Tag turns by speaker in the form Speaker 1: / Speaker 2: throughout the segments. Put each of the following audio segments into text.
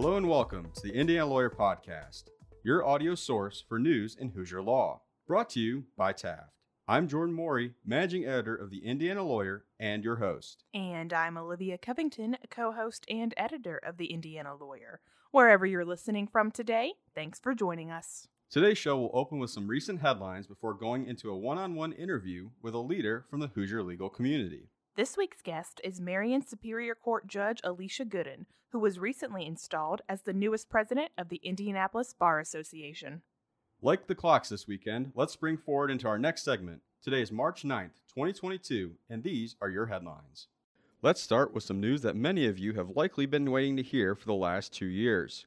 Speaker 1: Hello and welcome to the Indiana Lawyer Podcast, your audio source for news in Hoosier Law, brought to you by Taft. I'm Jordan Morey, managing editor of the Indiana Lawyer and your host.
Speaker 2: And I'm Olivia Covington, co host and editor of the Indiana Lawyer. Wherever you're listening from today, thanks for joining us.
Speaker 1: Today's show will open with some recent headlines before going into a one on one interview with a leader from the Hoosier legal community.
Speaker 2: This week's guest is Marion Superior Court Judge Alicia Gooden, who was recently installed as the newest president of the Indianapolis Bar Association.
Speaker 1: Like the clocks this weekend, let's spring forward into our next segment. Today is March 9th, 2022, and these are your headlines. Let's start with some news that many of you have likely been waiting to hear for the last two years.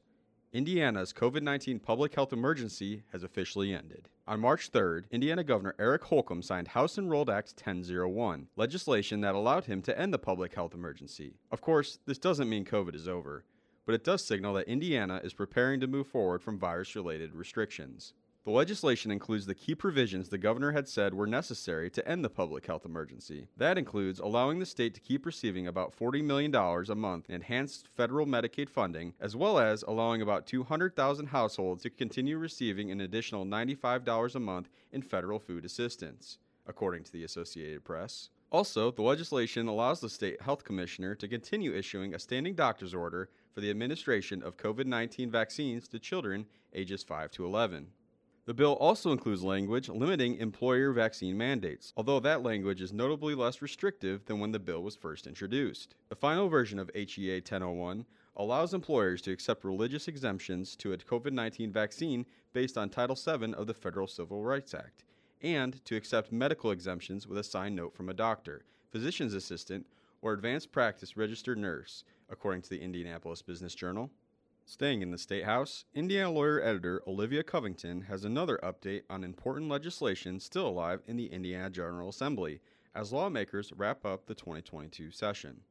Speaker 1: Indiana's COVID 19 public health emergency has officially ended. On March 3rd, Indiana Governor Eric Holcomb signed House Enrolled Act 1001, legislation that allowed him to end the public health emergency. Of course, this doesn't mean COVID is over, but it does signal that Indiana is preparing to move forward from virus related restrictions. The legislation includes the key provisions the governor had said were necessary to end the public health emergency. That includes allowing the state to keep receiving about $40 million a month in enhanced federal Medicaid funding, as well as allowing about 200,000 households to continue receiving an additional $95 a month in federal food assistance, according to the Associated Press. Also, the legislation allows the state health commissioner to continue issuing a standing doctor's order for the administration of COVID 19 vaccines to children ages 5 to 11. The bill also includes language limiting employer vaccine mandates, although that language is notably less restrictive than when the bill was first introduced. The final version of HEA 1001 allows employers to accept religious exemptions to a COVID 19 vaccine based on Title VII of the Federal Civil Rights Act, and to accept medical exemptions with a signed note from a doctor, physician's assistant, or advanced practice registered nurse, according to the Indianapolis Business Journal. Staying in the State House, Indiana lawyer editor Olivia Covington has another update on important legislation still alive in the Indiana General Assembly as lawmakers wrap up the 2022 session.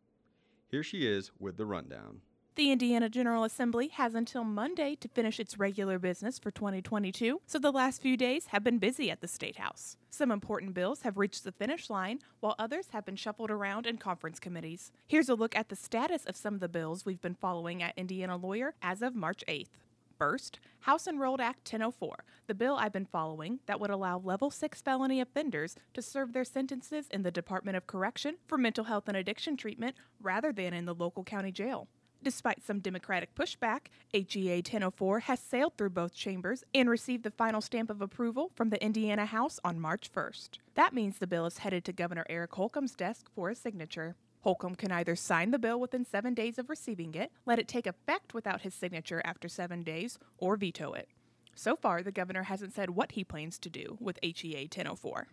Speaker 1: Here she is with the rundown.
Speaker 2: The Indiana General Assembly has until Monday to finish its regular business for 2022, so the last few days have been busy at the State House. Some important bills have reached the finish line, while others have been shuffled around in conference committees. Here's a look at the status of some of the bills we've been following at Indiana Lawyer as of March 8th. First, House Enrolled Act 1004, the bill I've been following that would allow level 6 felony offenders to serve their sentences in the Department of Correction for mental health and addiction treatment rather than in the local county jail. Despite some Democratic pushback, HEA 1004 has sailed through both chambers and received the final stamp of approval from the Indiana House on March 1st. That means the bill is headed to Governor Eric Holcomb's desk for a signature. Holcomb can either sign the bill within seven days of receiving it, let it take effect without his signature after seven days, or veto it. So far, the governor hasn't said what he plans to do with HEA 1004.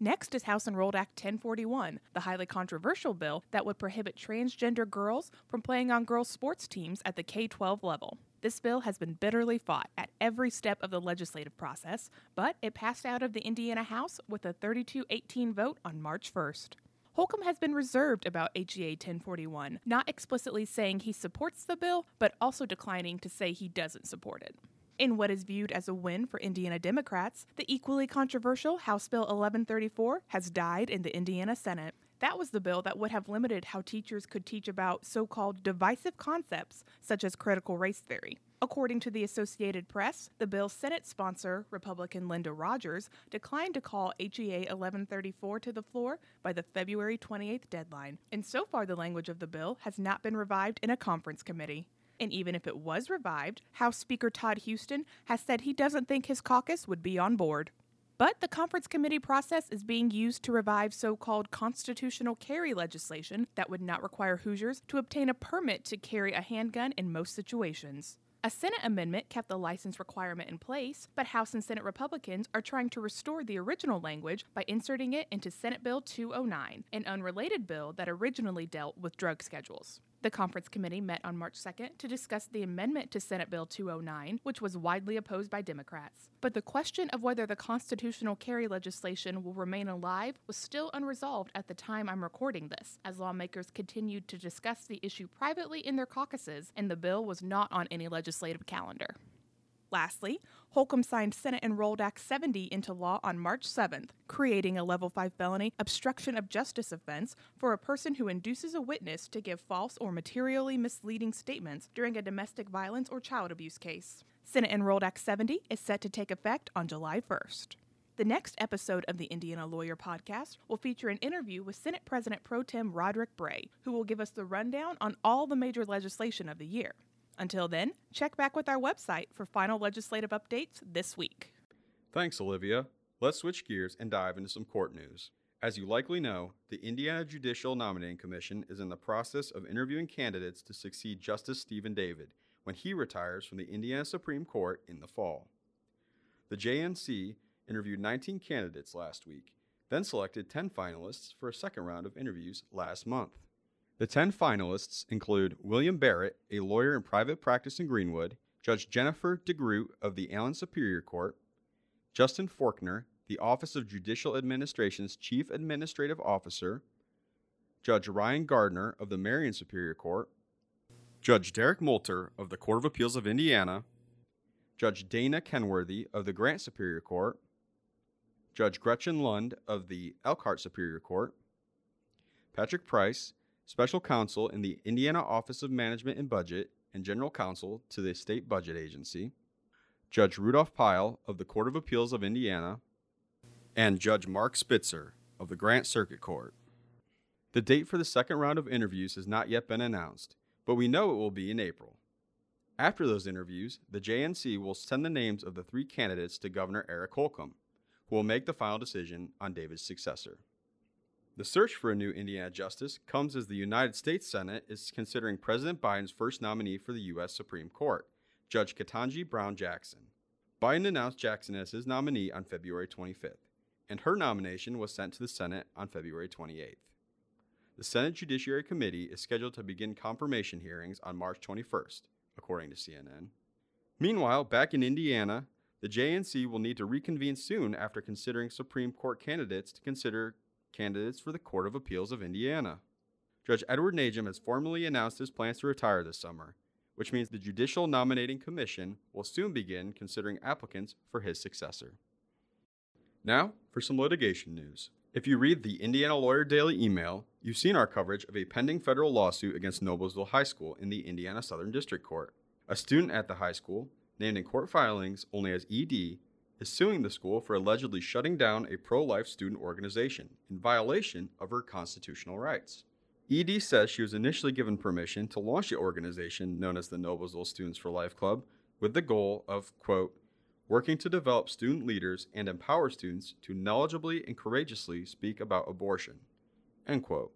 Speaker 2: Next is House Enrolled Act 1041, the highly controversial bill that would prohibit transgender girls from playing on girls' sports teams at the K 12 level. This bill has been bitterly fought at every step of the legislative process, but it passed out of the Indiana House with a 32 18 vote on March 1st. Holcomb has been reserved about HEA 1041, not explicitly saying he supports the bill, but also declining to say he doesn't support it. In what is viewed as a win for Indiana Democrats, the equally controversial House Bill 1134 has died in the Indiana Senate. That was the bill that would have limited how teachers could teach about so called divisive concepts such as critical race theory. According to the Associated Press, the bill's Senate sponsor, Republican Linda Rogers, declined to call HEA 1134 to the floor by the February 28th deadline, and so far the language of the bill has not been revived in a conference committee. And even if it was revived, House Speaker Todd Huston has said he doesn't think his caucus would be on board. But the conference committee process is being used to revive so called constitutional carry legislation that would not require Hoosiers to obtain a permit to carry a handgun in most situations. A Senate amendment kept the license requirement in place, but House and Senate Republicans are trying to restore the original language by inserting it into Senate Bill 209, an unrelated bill that originally dealt with drug schedules. The conference committee met on March 2nd to discuss the amendment to Senate Bill 209, which was widely opposed by Democrats. But the question of whether the constitutional carry legislation will remain alive was still unresolved at the time I'm recording this, as lawmakers continued to discuss the issue privately in their caucuses, and the bill was not on any legislative calendar. Lastly, Holcomb signed Senate Enrolled Act 70 into law on March 7th, creating a level 5 felony obstruction of justice offense for a person who induces a witness to give false or materially misleading statements during a domestic violence or child abuse case. Senate Enrolled Act 70 is set to take effect on July 1st. The next episode of the Indiana Lawyer Podcast will feature an interview with Senate President Pro Tem Rodric Bray, who will give us the rundown on all the major legislation of the year. Until then, check back with our website for final legislative updates this week.
Speaker 1: Thanks, Olivia. Let's switch gears and dive into some court news. As you likely know, the Indiana Judicial Nominating Commission is in the process of interviewing candidates to succeed Justice Stephen David when he retires from the Indiana Supreme Court in the fall. The JNC interviewed 19 candidates last week, then selected 10 finalists for a second round of interviews last month. The 10 finalists include William Barrett, a lawyer in private practice in Greenwood, Judge Jennifer DeGroote of the Allen Superior Court, Justin Forkner, the Office of Judicial Administration's Chief Administrative Officer, Judge Ryan Gardner of the Marion Superior Court, Judge Derek Molter of the Court of Appeals of Indiana, Judge Dana Kenworthy of the Grant Superior Court, Judge Gretchen Lund of the Elkhart Superior Court, Patrick Price, Special Counsel in the Indiana Office of Management and Budget and General Counsel to the State Budget Agency, Judge Rudolph Pyle of the Court of Appeals of Indiana, and Judge Mark Spitzer of the Grant Circuit Court. The date for the second round of interviews has not yet been announced, but we know it will be in April. After those interviews, the JNC will send the names of the three candidates to Governor Eric Holcomb, who will make the final decision on David's successor. The search for a new Indiana justice comes as the United States Senate is considering President Biden's first nominee for the U.S. Supreme Court, Judge Ketanji Brown Jackson. Biden announced Jackson as his nominee on February 25th, and her nomination was sent to the Senate on February 28th. The Senate Judiciary Committee is scheduled to begin confirmation hearings on March 21st, according to CNN. Meanwhile, back in Indiana, the JNC will need to reconvene soon after considering Supreme Court candidates to consider candidates for the Court of Appeals of Indiana. Judge Edward Najm has formally announced his plans to retire this summer, which means the Judicial Nominating Commission will soon begin considering applicants for his successor. Now, for some litigation news. If you read the Indiana Lawyer Daily email, you've seen our coverage of a pending federal lawsuit against Noblesville High School in the Indiana Southern District Court. A student at the high school named in court filings only as ED, is suing the school for allegedly shutting down a pro life student organization in violation of her constitutional rights. ED says she was initially given permission to launch the organization known as the Noblesville Students for Life Club with the goal of, quote, working to develop student leaders and empower students to knowledgeably and courageously speak about abortion, end quote.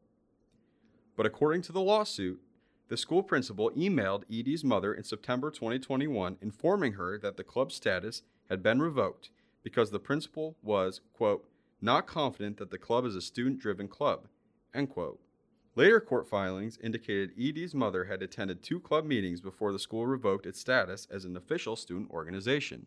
Speaker 1: But according to the lawsuit, the school principal emailed Edie's mother in September 2021 informing her that the club's status had been revoked because the principal was, quote, not confident that the club is a student driven club, end quote. Later court filings indicated Edie's mother had attended two club meetings before the school revoked its status as an official student organization.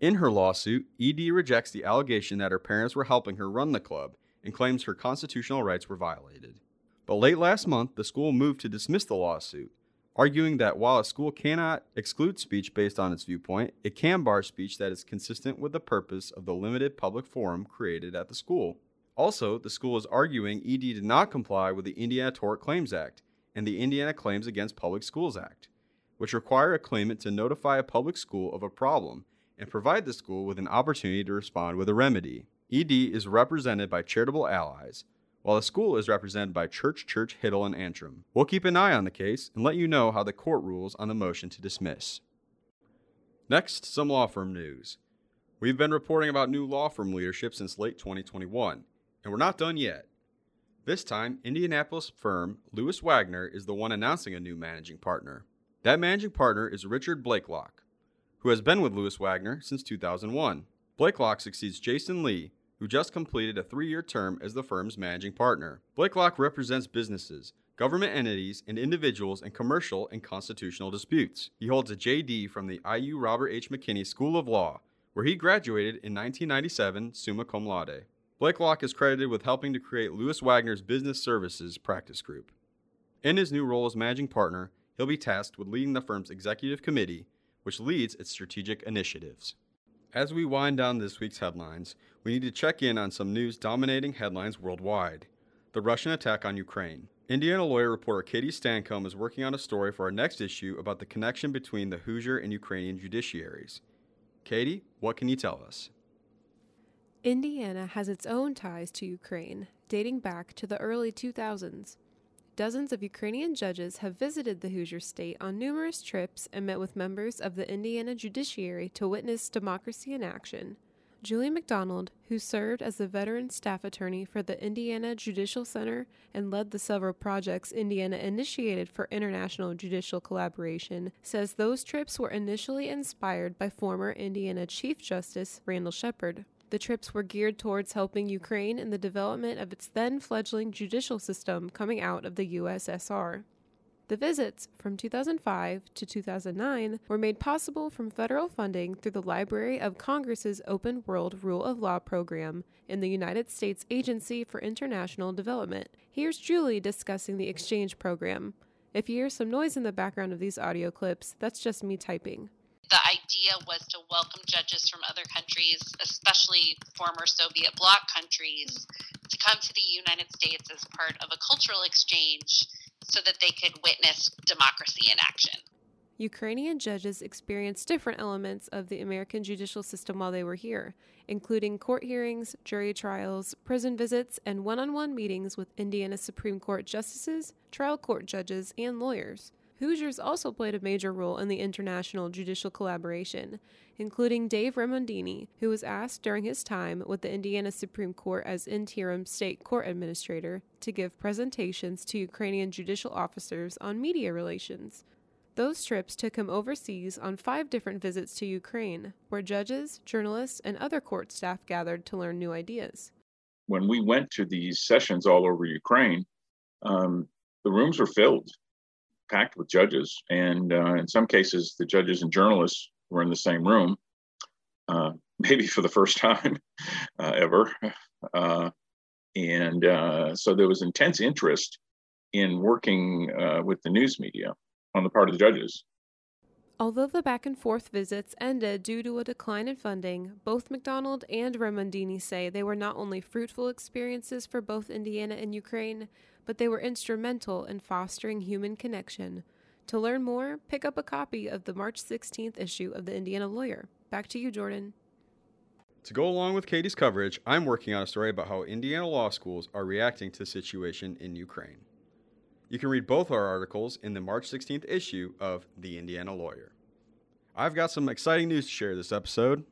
Speaker 1: In her lawsuit, Edie rejects the allegation that her parents were helping her run the club and claims her constitutional rights were violated. But late last month, the school moved to dismiss the lawsuit, arguing that while a school cannot exclude speech based on its viewpoint, it can bar speech that is consistent with the purpose of the limited public forum created at the school. Also, the school is arguing ED did not comply with the Indiana Tort Claims Act and the Indiana Claims Against Public Schools Act, which require a claimant to notify a public school of a problem and provide the school with an opportunity to respond with a remedy. ED is represented by charitable allies, while the school is represented by Church Church Hittle and Antrim. We'll keep an eye on the case and let you know how the court rules on the motion to dismiss. Next, some law firm news. We've been reporting about new law firm leadership since late 2021, and we're not done yet. This time, Indianapolis firm Lewis Wagner is the one announcing a new managing partner. That managing partner is Richard Blaiklock, who has been with Lewis Wagner since 2001. Blaiklock succeeds Jason Lee, who just completed a three year term as the firm's managing partner. Blaiklock represents businesses, government entities, and individuals in commercial and constitutional disputes. He holds a JD from the IU Robert H. McKinney School of Law, where he graduated in 1997 summa cum laude. Blaiklock is credited with helping to create Lewis Wagner's business services practice group. In his new role as managing partner, he'll be tasked with leading the firm's executive committee, which leads its strategic initiatives. As we wind down this week's headlines, we need to check in on some news dominating headlines worldwide the Russian attack on Ukraine. Indiana lawyer reporter Katie Stancombe is working on a story for our next issue about the connection between the Hoosier and Ukrainian judiciaries. Katie, what can you tell us?
Speaker 3: Indiana has its own ties to Ukraine, dating back to the early 2000s. Dozens of Ukrainian judges have visited the Hoosier state on numerous trips and met with members of the Indiana judiciary to witness democracy in action. Julie McDonald, who served as the veteran staff attorney for the Indiana Judicial Center and led the several projects Indiana initiated for international judicial collaboration, says those trips were initially inspired by former Indiana Chief Justice Randall Shepard. The trips were geared towards helping Ukraine in the development of its then fledgling judicial system coming out of the USSR. The visits from 2005 to 2009 were made possible from federal funding through the Library of Congress's Open World Rule of Law program in the United States Agency for International Development. Here's Julie discussing the exchange program. If you hear some noise in the background of these audio clips, that's just me typing.
Speaker 4: The idea was to welcome judges from other countries, especially former Soviet bloc countries, to come to the United States as part of a cultural exchange so that they could witness democracy in action.
Speaker 3: Ukrainian judges experienced different elements of the American judicial system while they were here, including court hearings, jury trials, prison visits, and one on one meetings with Indiana Supreme Court justices, trial court judges, and lawyers. Hoosiers also played a major role in the international judicial collaboration, including Dave Remondini, who was asked during his time with the Indiana Supreme Court as interim state court administrator to give presentations to Ukrainian judicial officers on media relations. Those trips took him overseas on five different visits to Ukraine, where judges, journalists, and other court staff gathered to learn new ideas.
Speaker 5: When we went to these sessions all over Ukraine, um, the rooms were filled packed with judges, and uh, in some cases, the judges and journalists were in the same room, uh, maybe for the first time uh, ever. Uh, and uh, so there was intense interest in working uh, with the news media on the part of the judges.
Speaker 3: Although the back and forth visits ended due to a decline in funding, both McDonald and Remondini say they were not only fruitful experiences for both Indiana and Ukraine, but they were instrumental in fostering human connection. To learn more, pick up a copy of the March 16th issue of the Indiana Lawyer. Back to you, Jordan.
Speaker 1: To go along with Katie's coverage, I'm working on a story about how Indiana law schools are reacting to the situation in Ukraine. You can read both our articles in the March 16th issue of The Indiana Lawyer. I've got some exciting news to share this episode.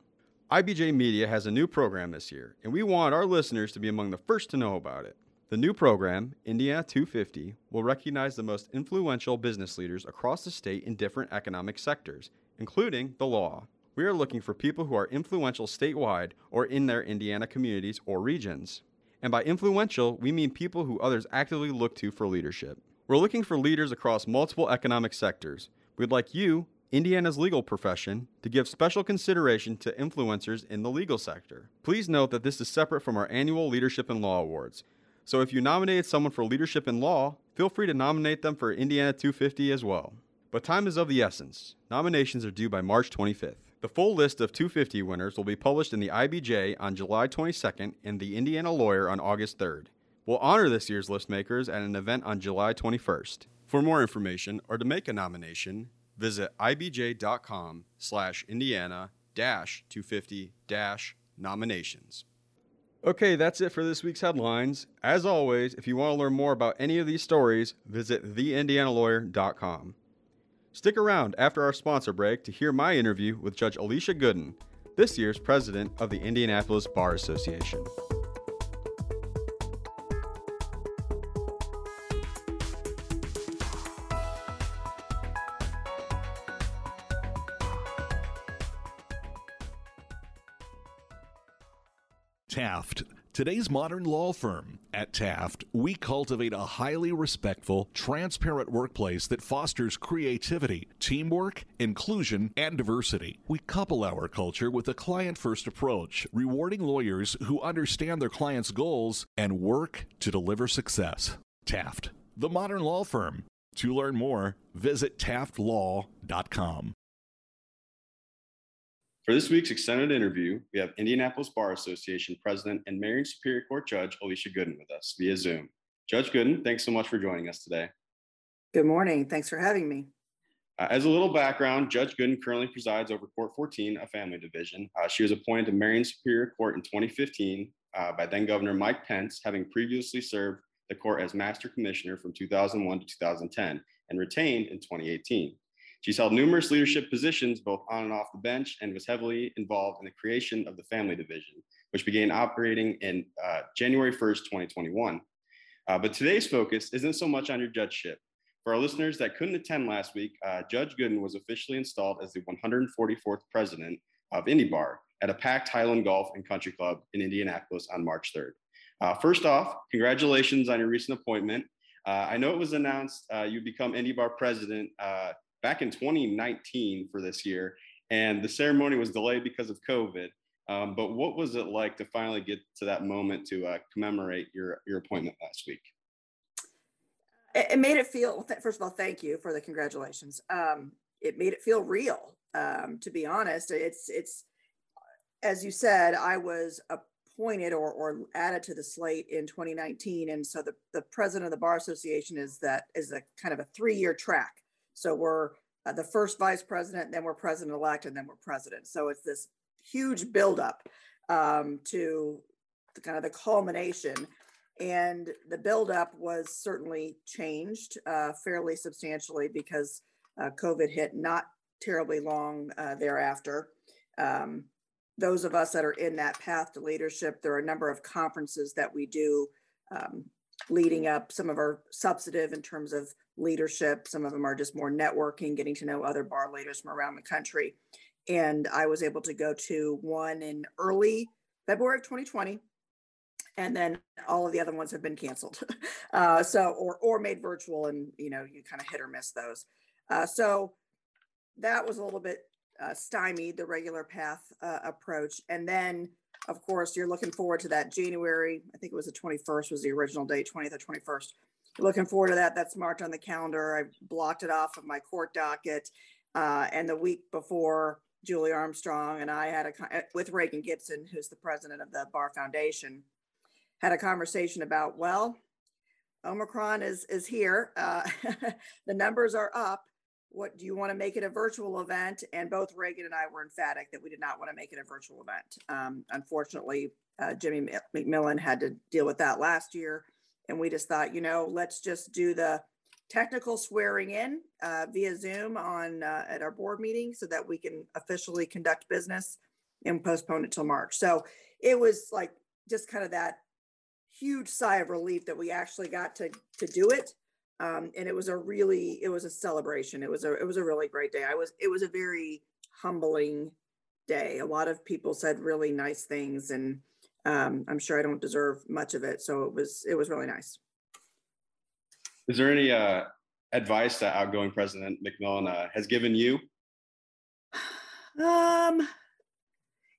Speaker 1: IBJ Media has a new program this year, and we want our listeners to be among the first to know about it. The new program, Indiana 250, will recognize the most influential business leaders across the state in different economic sectors, including the law. We are looking for people who are influential statewide or in their Indiana communities or regions. And by influential, we mean people who others actively look to for leadership. We're looking for leaders across multiple economic sectors. We'd like you, Indiana's legal profession, to give special consideration to influencers in the legal sector. Please note that this is separate from our annual Leadership in Law Awards, so if you nominated someone for leadership in law, feel free to nominate them for Indiana 250 as well. But time is of the essence. Nominations are due by March 25th. The full list of 250 winners will be published in the IBJ on July 22nd and the Indiana Lawyer on August 3rd. We'll honor this year's list makers at an event on July 21st. For more information or to make a nomination, visit ibj.com slash indiana 250 nominations. Okay, that's it for this week's headlines. As always, if you want to learn more about any of these stories, visit theindianalawyer.com. Stick around after our sponsor break to hear my interview with Judge Alicia Gooden, this year's president of the Indianapolis Bar Association.
Speaker 6: Today's modern law firm. At Taft, we cultivate a highly respectful, transparent workplace that fosters creativity, teamwork, inclusion, and diversity. We couple our culture with a client first approach, rewarding lawyers who understand their clients' goals and work to deliver success. Taft, the modern law firm. To learn more, visit taftlaw.com.
Speaker 7: For this week's extended interview, we have Indianapolis Bar Association President and Marion Superior Court Judge Alicia Gooden with us via Zoom. Judge Gooden, thanks so much for joining us today.
Speaker 8: Good morning. Thanks for having me.
Speaker 7: Uh, as a little background, Judge Gooden currently presides over Court 14, a family division. Uh, she was appointed to Marion Superior Court in 2015 uh, by then Governor Mike Pence, having previously served the court as Master Commissioner from 2001 to 2010 and retained in 2018. She's held numerous leadership positions both on and off the bench and was heavily involved in the creation of the Family Division, which began operating in uh, January 1st, 2021. Uh, but today's focus isn't so much on your judgeship. For our listeners that couldn't attend last week, uh, Judge Gooden was officially installed as the 144th president of Indy Bar at a packed Highland Golf and Country Club in Indianapolis on March 3rd. Uh, first off, congratulations on your recent appointment. Uh, I know it was announced uh, you become Indy Bar president back in 2019 for this year, and the ceremony was delayed because of COVID. Um, but what was it like to finally get to that moment to uh, commemorate your, your appointment last week?
Speaker 8: It, made it feel, first of all, thank you for the congratulations. Um, it made it feel real. Um, to be honest, it's, it's, as you said, I was appointed or, or added to the slate in 2019. And so the, the president of the Bar Association is that is a kind of a three-year track. So we're uh, the first vice president, then we're president elect, and then we're president. So it's this huge buildup um, to the, kind of the culmination. And the buildup was certainly changed uh, fairly substantially because uh, COVID hit not terribly long uh, thereafter. Um, those of us that are in that path to leadership, there are a number of conferences that we do um, leading up, some of our substantive in terms of leadership. Some of them are just more networking, getting to know other bar leaders from around the country. And I was able to go to one in early February of 2020. And then all of the other ones have been canceled. Uh, so, or, or made virtual and, you know, you kind of hit or miss those. Uh, so that was a little bit uh, stymied the regular path uh, approach. And then of course, you're looking forward to that January. I think it was the 21st was the original date, 20th or 21st. Looking forward to that. That's marked on the calendar. I blocked it off of my court docket. Uh, and the week before, Julie Armstrong and I had a uh, with Reagan Gibson, who's the president of the Bar Foundation, had a conversation about well, Omicron is is here. Uh, the numbers are up what do you want to make it a virtual event? And both Reagan and I were emphatic that we did not want to make it a virtual event. Um, unfortunately, uh, Jimmy McMillian had to deal with that last year. And we just thought, you know, let's just do the technical swearing in uh, via Zoom on uh, at our board meeting so that we can officially conduct business and postpone it till March. So it was like just kind of that huge sigh of relief that we actually got to to do it um, and it was a really it was a celebration. It was a it was a really great day. I was it was a very humbling day. A lot of people said really nice things and um, i'm sure i don't deserve much of it so it was it was really nice.
Speaker 7: Is there any uh, advice that outgoing president mcmillian uh, has given you?
Speaker 8: Um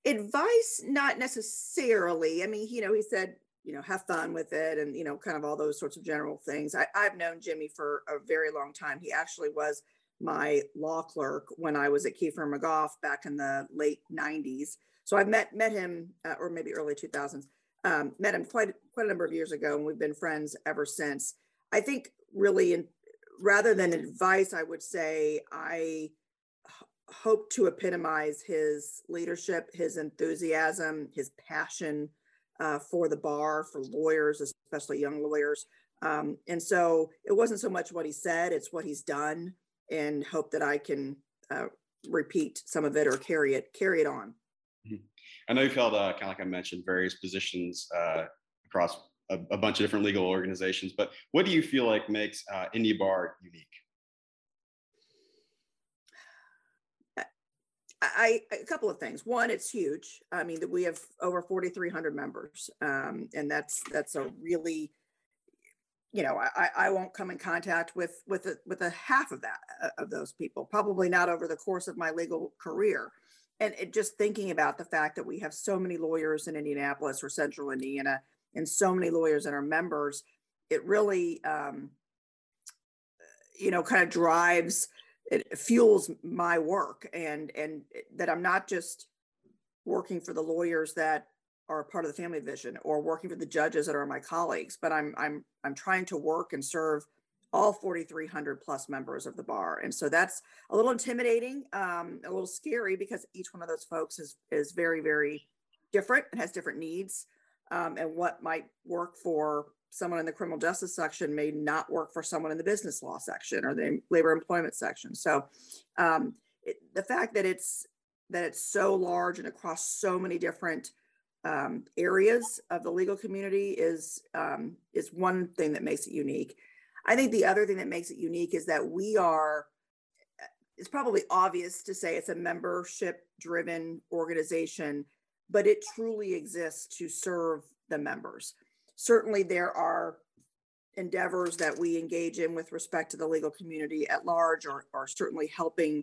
Speaker 8: advice not necessarily. I mean you know he said you know, have fun with it and, you know, kind of all those sorts of general things. I, I've known Jimmy for a very long time. He actually was my law clerk when I was at Keefer McGough back in the late 90s. So I've met met him, uh, or maybe early 2000s. Um, met him quite quite a number of years ago, and we've been friends ever since. I think really, in, rather than advice, I would say I hope to epitomize his leadership, his enthusiasm, his passion uh, for the bar, for lawyers, especially young lawyers. Um, and so it wasn't so much what he said, it's what he's done, and hope that I can uh, repeat some of it or carry it carry it on.
Speaker 7: Mm-hmm. I know you've held, uh, kind of like I mentioned, various positions uh, across a, a, bunch of different legal organizations. But what do you feel like makes uh, Indy Bar unique?
Speaker 8: I, a couple of things. One, it's huge. I mean, that we have over 4,300 members, um, and that's that's a really, you know, I, I won't come in contact with with a, with a half of that uh, of those people. Probably not over the course of my legal career. And it, just thinking about the fact that we have so many lawyers in Indianapolis or Central Indiana, and so many lawyers and our members, it really, um, you know, kind of drives it fuels my work and and that i'm not just working for the lawyers that are part of the family division or working for the judges that are my colleagues, but I'm I'm I'm trying to work and serve all 4,300 plus members of the bar, and so that's a little intimidating, um, a little scary because each one of those folks is is very very different and has different needs, um, and what might work for someone in the criminal justice section may not work for someone in the business law section or the labor employment section. So um, it, the fact that it's that it's so large and across so many different um, areas of the legal community is um, is one thing that makes it unique. I think the other thing that makes it unique is that we are. It's probably obvious to say it's a membership driven organization, but it truly exists to serve the members. Certainly, there are endeavors that we engage in with respect to the legal community at large, or, or certainly helping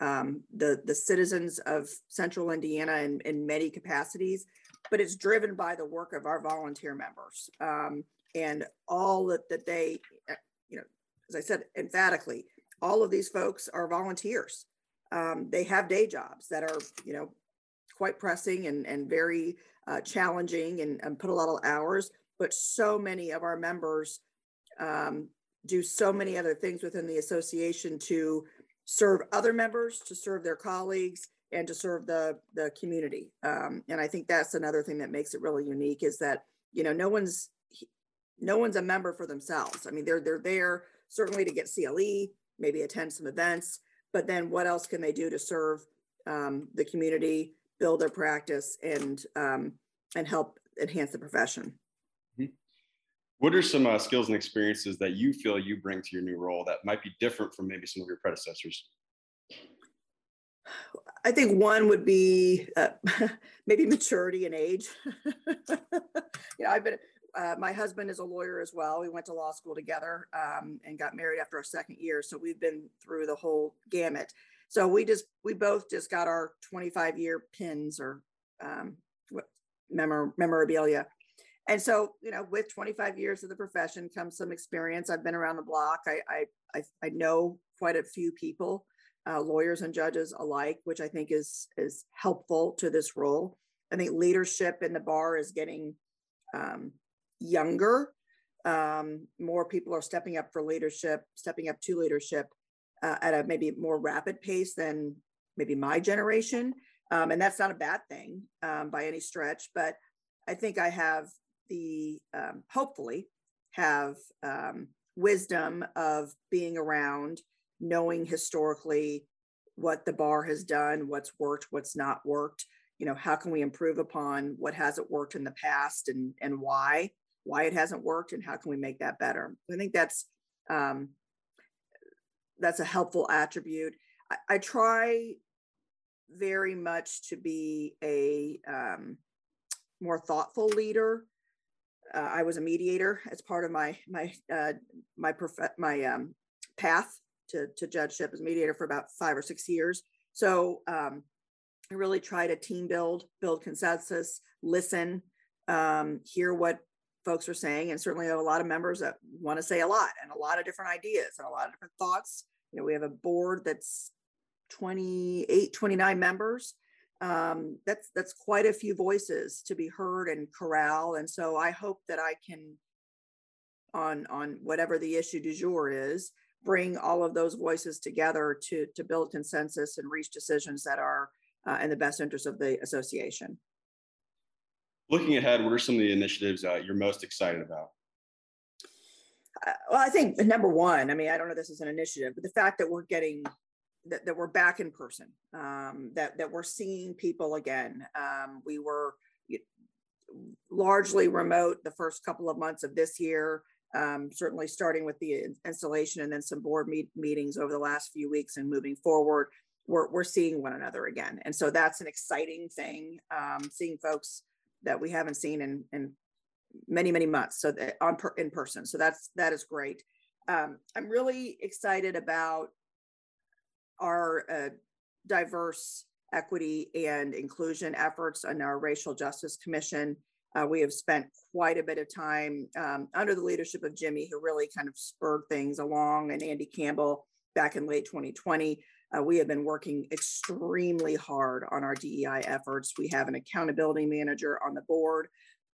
Speaker 8: um, the the citizens of Central Indiana in, in many capacities, but it's driven by the work of our volunteer members um, and all that that they, uh, you know, as I said emphatically, all of these folks are volunteers. Um, they have day jobs that are, you know, quite pressing and and very uh, challenging and, and put a lot of hours. But so many of our members um, do so many other things within the association to serve other members, to serve their colleagues, and to serve the the community. Um, and I think that's another thing that makes it really unique is that you know no one's no one's a member for themselves. I mean, they're they're there certainly to get CLE, maybe attend some events, but then what else can they do to serve um, the community, build their practice, and um, and help enhance the profession?
Speaker 1: What are some uh, skills and experiences that you feel you bring to your new role that might be different from maybe some of your predecessors?
Speaker 8: I think one would be uh, maybe maturity and age. you know, I've been, uh, my husband is a lawyer as well. We went to law school together um, and got married after our second year. So we've been through the whole gamut. So we just, we both just got our 25 year pins or um, memor- memorabilia. And so, you know, with 25 years of the profession comes some experience. I've been around the block. I, I, I, I know quite a few people uh, lawyers and judges alike, which I think is is helpful to this role. I think leadership in the bar is getting um, younger. Um, more people are stepping up for leadership, stepping up to leadership uh, at a maybe more rapid pace than maybe my generation. Um, and that's not a bad thing um, by any stretch. But I think I have the um, hopefully have um, wisdom of being around knowing historically what the bar has done, what's worked, what's not worked. You know, how can we improve upon what hasn't worked in the past and and why why it hasn't worked and how can we make that better? I think that's um, that's a helpful attribute. I, I try very much to be a um, more thoughtful leader. Uh, I was a mediator as part of my my uh, my prof- my um, path to, to judgeship as mediator for about five or six years. So um, I really try to team build, build consensus, listen, um, hear what folks are saying. And certainly have a lot of members that want to say a lot and a lot of different ideas and a lot of different thoughts. You know, we have a board that's 28, 29 members. Um, that's that's quite a few voices to be heard and corral. And so I hope that I can on on whatever the issue du jour is, bring all of those voices together to to build consensus and reach decisions that are uh, in the best interest of the association.
Speaker 1: Looking ahead, what are some of the initiatives uh, you're most excited about?
Speaker 8: Uh, well, I think number one, I mean, I don't know this is an initiative, but the fact that we're getting that, that we're back in person, um, that that we're seeing people again. Um, we were largely remote the first couple of months of this year um, certainly starting with the installation and then some board meet meetings over the last few weeks and moving forward, we're, we're seeing one another again. And so that's an exciting thing, um, seeing folks that we haven't seen in, in many, many months. So that on per, in person. So that's, that is great. Um, I'm really excited about our uh, diverse equity and inclusion efforts on our racial justice commission uh, we have spent quite a bit of time um, under the leadership of Jimmy, who really kind of spurred things along, and Andy Campbell back in late 2020. Uh, we have been working extremely hard on our DEI efforts. We have an accountability manager on the board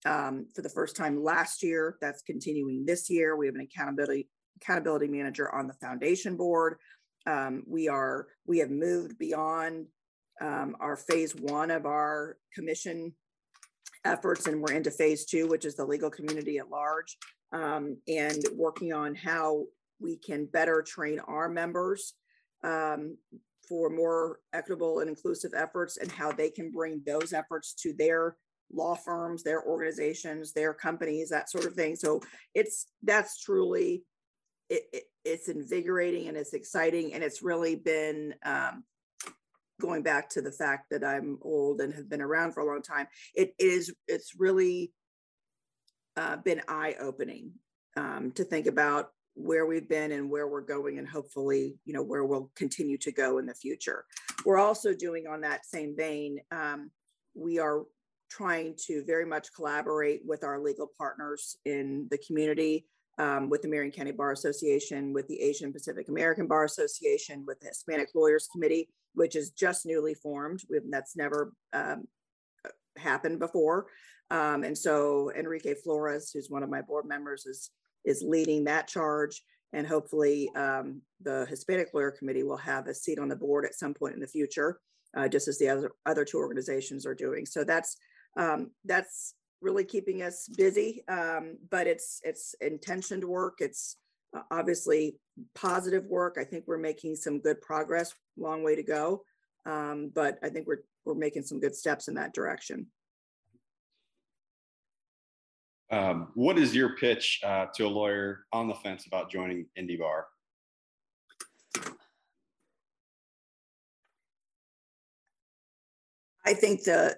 Speaker 8: um, for the first time last year. That's continuing this year. We have an accountability accountability manager on the foundation board. Um, we are we have moved beyond um, our phase one of our commission efforts, and we're into phase two, which is the legal community at large, um, and working on how we can better train our members um, for more equitable and inclusive efforts and how they can bring those efforts to their law firms, their organizations, their companies, that sort of thing. So it's that's truly it, it, it's invigorating and it's exciting and it's really been um, going back to the fact that I'm old and have been around for a long time. It is it's really uh, been eye opening um, to think about where we've been and where we're going and hopefully you know where we'll continue to go in the future we're also doing on that same vein um, we are trying to very much collaborate with our legal partners in the community um, with the Marion County Bar Association, with the Asian Pacific American Bar Association, with the Hispanic Lawyers Committee, which is just newly formed. That's never um, happened before. Um, and so Enrique Flores, who's one of my board members, is is leading that charge. And hopefully, um, the Hispanic Lawyer Committee will have a seat on the board at some point in the future, uh, just as the other other two organizations are doing. So that's um, that's really keeping us busy. Um, but it's it's intentioned work. It's uh, obviously positive work. I think we're making some good progress. Long way to go, um, but I think we're we're making some good steps in that direction.
Speaker 1: Um, what is your pitch uh, to a lawyer on the fence about joining Indy Bar?
Speaker 8: I think the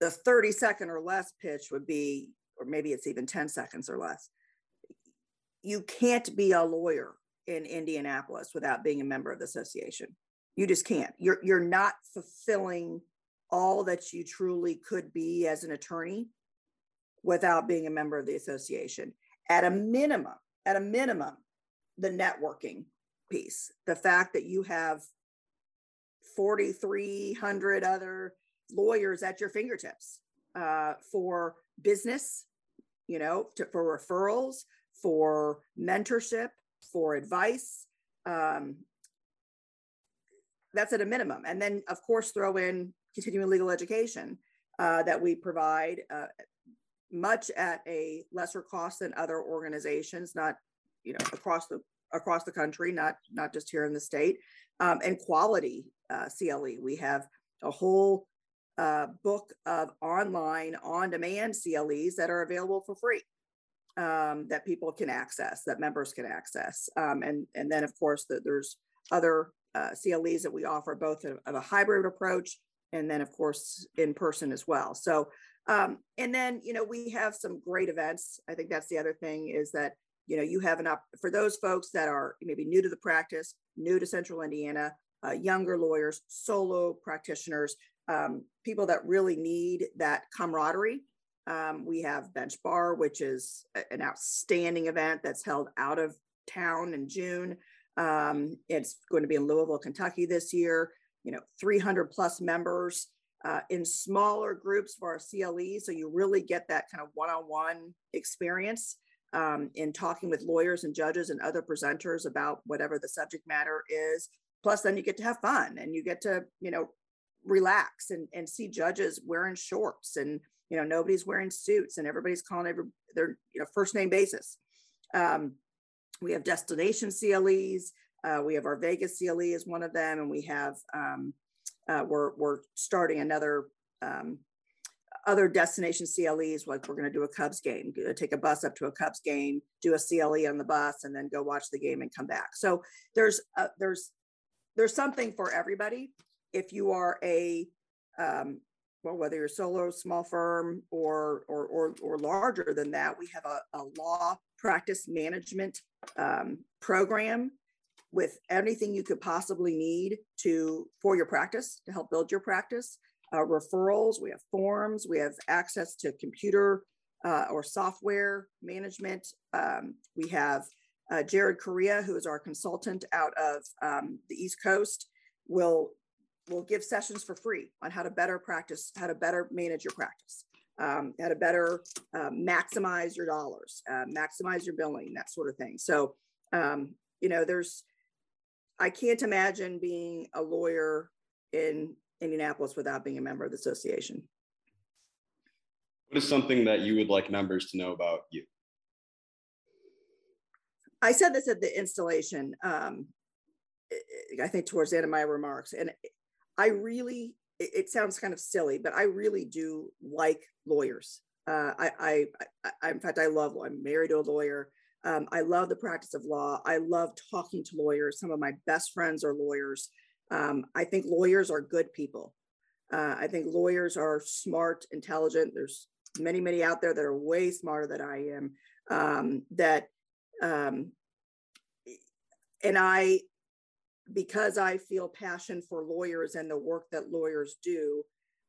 Speaker 8: the 30 second or less pitch would be, or maybe it's even 10 seconds or less. You can't be a lawyer in Indianapolis without being a member of the association. You just can't. You're you're not fulfilling all that you truly could be as an attorney without being a member of the association. At a minimum, at a minimum, the networking piece, the fact that you have 4,300 other lawyers at your fingertips uh, for business, you know, to, for referrals, for mentorship, for advice. Um, that's at a minimum. And then, of course, throw in continuing legal education uh, that we provide, uh, much at a lesser cost than other organizations, not you know across the across the country, not not just here in the state, um, and quality uh, CLE. We have a whole uh, book of online on demand CLEs that are available for free um, that people can access, that members can access. Um, and, and then, of course, the, there's other uh, CLEs that we offer both of, of, a hybrid approach and then, of course, in person as well. So, um, and then, you know, we have some great events. I think that's the other thing is that, you know, you have an up for those folks that are maybe new to the practice, new to Central Indiana, uh, younger lawyers, solo practitioners um, people that really need that camaraderie. Um, we have Bench Bar, which is an outstanding event that's held out of town in June. Um, it's going to be in Louisville, Kentucky this year. You know, 300 plus members uh, in smaller groups for our CLE. So you really get that kind of one on one experience um, in talking with lawyers and judges and other presenters about whatever the subject matter is. Plus, then you get to have fun and you get to, you know, relax and, and see judges wearing shorts and you know nobody's wearing suits and everybody's calling every their you know first name basis. Um, we have destination cles uh, we have our vegas cle is one of them and we have um, uh, we're, we're starting another um, other destination cles like we're going to do a cubs game take a bus up to a cubs game do a cle on the bus and then go watch the game and come back. So there's uh, there's there's something for everybody if you are a um, well, whether you're solo, small firm, or or or, or larger than that, we have a, a law practice management um, program with anything you could possibly need to for your practice to help build your practice. Uh, referrals, we have forms, we have access to computer uh, or software management. Um, we have Uh, Jared Correia, who is our consultant out of um, the East Coast, will will give sessions for free on how to better practice, how to better manage your practice, um, how to better uh, maximize your dollars, uh, maximize your billing, that sort of thing. So, um, you know, there's, I can't imagine being a lawyer in Indianapolis without being a member of the association.
Speaker 7: What is something that you would like members to know about you?
Speaker 8: I said this at the installation, um, I think towards the end of my remarks, and I really, it, it sounds kind of silly, but I really do like lawyers. Uh, I, I, I, in fact, I love, I'm married to a lawyer. Um, I love the practice of law. I love talking to lawyers. Some of my best friends are lawyers. Um, I think lawyers are good people. Uh, I think lawyers are smart, intelligent. There's many, many out there that are way smarter than I am. Um, that, um, and I, because I feel passion for lawyers and the work that lawyers do,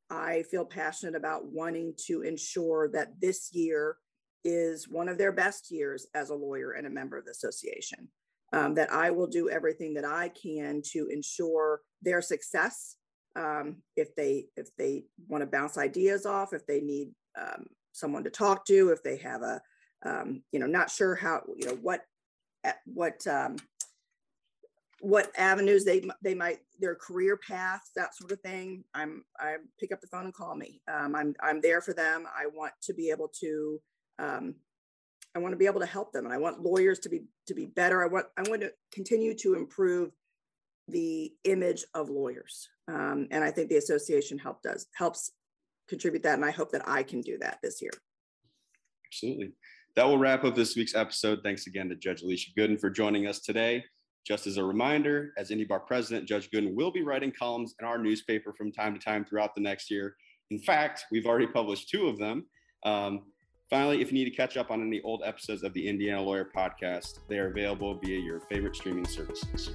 Speaker 8: I feel passionate about wanting to ensure that this year is one of their best years as a lawyer and a member of the association. Um, that I will do everything that I can to ensure their success. Um, if they if they want to bounce ideas off, if they need um, someone to talk to, if they have a um, you know not sure how you know what what um, what avenues they they might their career paths that sort of thing. I'm i pick up the phone and call me. Um, i'm i'm there for them. I want to be able to um, i want to be able to help them and i want lawyers to be to be better. I want i want to continue to improve the image of lawyers. Um, and i think the association help does helps contribute that and i hope that i can do that this year.
Speaker 7: Absolutely. That will wrap up this week's episode. Thanks again to judge alicia gooden for joining us today just as a reminder, as IndyBar president, Judge Gooden will be writing columns in our newspaper from time to time throughout the next year. In fact, we've already published two of them. Um, finally, if you need to catch up on any old episodes of the Indiana Lawyer podcast, they are available via your favorite streaming services.